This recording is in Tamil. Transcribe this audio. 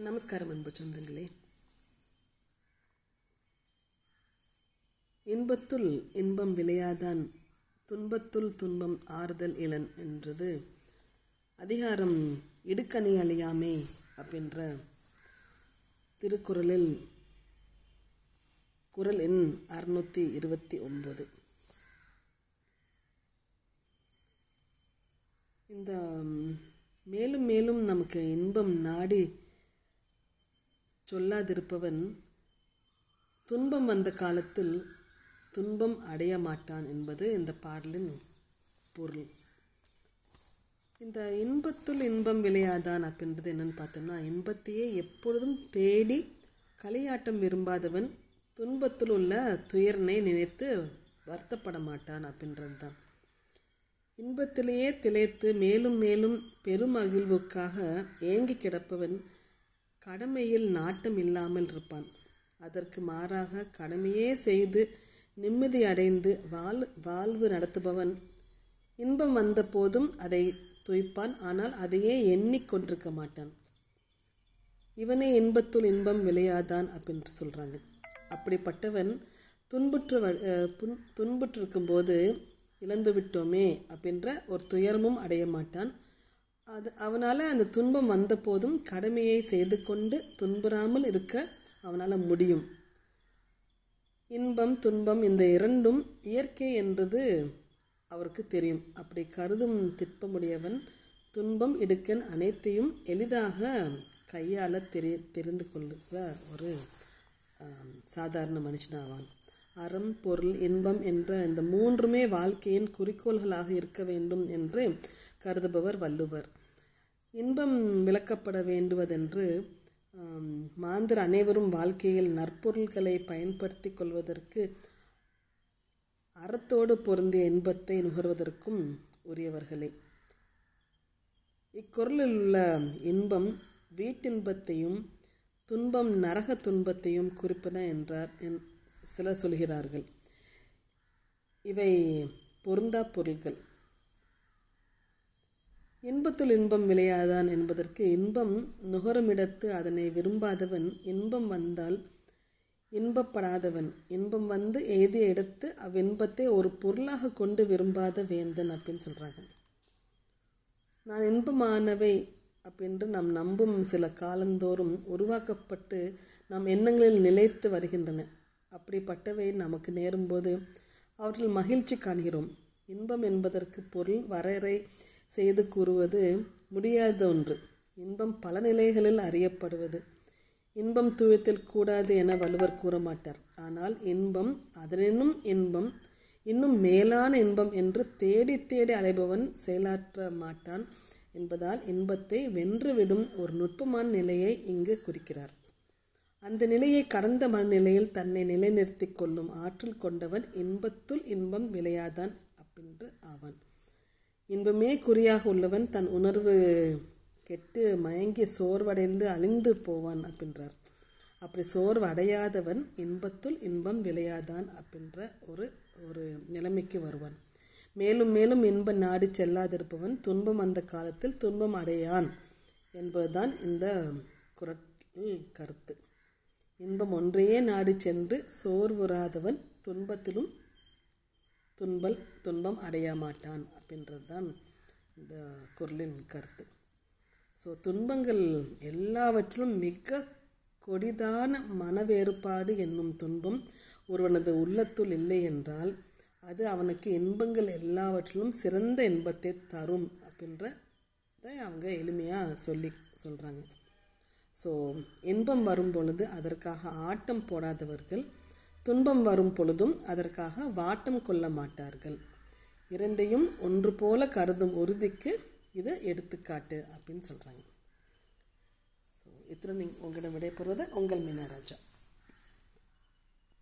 நமஸ்காரம் அன்பு சொந்தங்களே. இன்பத்துள் இன்பம் விளையாதான் துன்பத்துள் துன்பம் ஆறுதல் இளன் என்றது அதிகாரம் இடுக்கணி அழியாமே அப்படின்ற திருக்குறளில் குறள் எண் அறுநூற்றி இருபத்தி ஒன்பது. இந்த மேலும் மேலும் நமக்கு இன்பம் நாடி சொல்லாதிருப்பவன் துன்பம் வந்த காலத்தில் துன்பம் அடைய மாட்டான் என்பது இந்த பாடலின் பொருள். இந்த இன்பத்துள் இன்பம் விளையாதான் அப்படின்றது என்னன்னு பார்த்தோம்னா இன்பத்தையே எப்பொழுதும் தேடி களியாட்டம் விரும்பாதவன் துன்பத்தில் உள்ள துயரனை நினைத்து வருத்தப்பட மாட்டான் அப்படின்றது தான். இன்பத்திலேயே திளைத்து மேலும் மேலும் பெரும் மகிழ்வுக்காக ஏங்கி கிடப்பவன் கடமையில் நாட்டம் இல்லாமல் இருப்பான். அதற்கு மாறாக கடமையே செய்து நிம்மதி அடைந்து வாழ் வாழ்வு நடத்துபவன். இன்பம் வந்த போதும் அதை துய்ப்பான். ஆனால் அதையே எண்ணிக்கொண்டிருக்க மாட்டான். இவனே இன்பத்துள் இன்பம் விளையாதான் அப்படின்னு சொல்கிறாங்க அப்படிப்பட்டவன் துன்புற்று வ- புன்- துன்புற்றிருக்கும் போது இழந்து விட்டோமே அப்படின்ற ஒரு துயரமும் அடைய மாட்டான். அது அவனால் அந்த துன்பம் வந்த போதும் கடமையை செய்து கொண்டு துன்புறாமல் இருக்க அவனால் முடியும். இன்பம் துன்பம் இந்த இரண்டும் இயற்கை என்றது அவருக்கு தெரியும். அப்படி கருதும் திட்பமுடையவன் துன்பம் இடுக்கன் அனைத்தையும் எளிதாக கையால் தெரி தெரிந்து கொள்ளுகிற ஒரு சாதாரண மனுஷனாவான். அறம் பொருள் இன்பம் என்ற இந்த மூன்றுமே வாழ்க்கையின் குறிக்கோள்களாக இருக்க வேண்டும் என்று கருதுபவர் வள்ளுவர். இன்பம் விளக்கப்பட வேண்டுவதென்று மாந்தர் அனைவரும் வாழ்க்கையில் நற்பொருள்களை பயன்படுத்தி கொள்வதற்கு அறத்தோடு பொருந்திய இன்பத்தை நுகர்வதற்கும் உரியவர்களே. இக்குரலில் உள்ள இன்பம் வீட்டின்பத்தையும் துன்பம் நரக துன்பத்தையும் குறிப்பன என்றார் என் சிலர் சொல்கிறார்கள். இவை பொருந்தா பொருள்கள். இன்பத்துள் இன்பம் விளையாதான் என்பதற்கு இன்பம் நுகருமிடத்து அதனை விரும்பாதவன் இன்பம் வந்தால் இன்பப்படாதவன். இன்பம் வந்து எய்திய எடுத்து அவ்வின்பத்தை ஒரு பொருளாக கொண்டு விரும்பாத வேந்தன் அப்படின்னு சொல்கிறாங்க நான் இன்பமானவை அப்படின்று நாம் நம்பும் சில காலந்தோறும் உருவாக்கப்பட்டு நம் எண்ணங்களில் நிலைத்து வருகின்றன. அப்படிப்பட்டவை நமக்கு நேரும்போது அவற்றில் மகிழ்ச்சி காண்கிறோம். இன்பம் என்பதற்கு பொருள் வரையறை செய்து கூறுவது முடியாத ஒன்று. இன்பம் பல நிலைகளில் அறியப்படுவது. இன்பம் தூயத்தில் கூடாது என வள்ளுவர் கூற மாட்டார். ஆனால் இன்பம் அதனினும் இன்பம் இன்னும் மேலான இன்பம் என்று தேடி தேடி அலைபவன் செயலாற்ற மாட்டான் என்பதால் இன்பத்தை வென்றுவிடும் ஒரு நுட்பமான நிலையை இங்கு குறிக்கிறார். அந்த நிலையை கடந்த மனநிலையில் தன்னை நிலைநிறுத்தி கொள்ளும் ஆற்றல் கொண்டவன் இன்பத்துள் இன்பம் விளையாதான் அப்படின்று ஆவான். இன்பமே குறியாக உள்ளவன் தன் உணர்வு கெட்டு மயங்கி சோர்வடைந்து அழிந்து போவான் அப்படின்றார் அப்படி சோர்வு அடையாதவன் இன்பத்துள் இன்பம் விளையாதான் அப்படின்ற ஒரு ஒரு நிலைமைக்கு வருவான். மேலும் மேலும் இன்ப நாடி செல்லாதிருப்பவன் துன்பம் அந்த காலத்தில் துன்பம் அடையான் என்பதுதான் இந்த குரல் கருத்து. இன்பம் ஒன்றையே நாடி சென்று சோர்வுறாதவன் துன்பத்திலும் துன்பல் துன்பம் அடைய மாட்டான் அப்படின்றது தான் இந்த குரலின் கருத்து. ஸோ துன்பங்கள் எல்லாவற்றிலும் மிக கொடிதான மன வேறுபாடு என்னும் துன்பம் ஒருவனது உள்ளத்துள் இல்லை என்றால் அது அவனுக்கு இன்பங்கள் எல்லாவற்றிலும் சிறந்த இன்பத்தை தரும் அப்படின்றத அவங்க எளிமையாக சொல்லி சொல்கிறாங்க ஸோ இன்பம் வரும் பொழுது அதற்காக ஆட்டம் போடாதவர்கள் துன்பம் வரும் பொழுதும் அதற்காக வாட்டம் கொள்ள மாட்டார்கள். இரண்டையும் ஒன்று போல கருதும் உறுதிக்கு இது எடுத்துக்காட்டு அப்படின்னு சொல்கிறாங்க ஸோ இத்துடன் உங்களிடம் விடைபெறுவது உங்கள் மீனராஜா.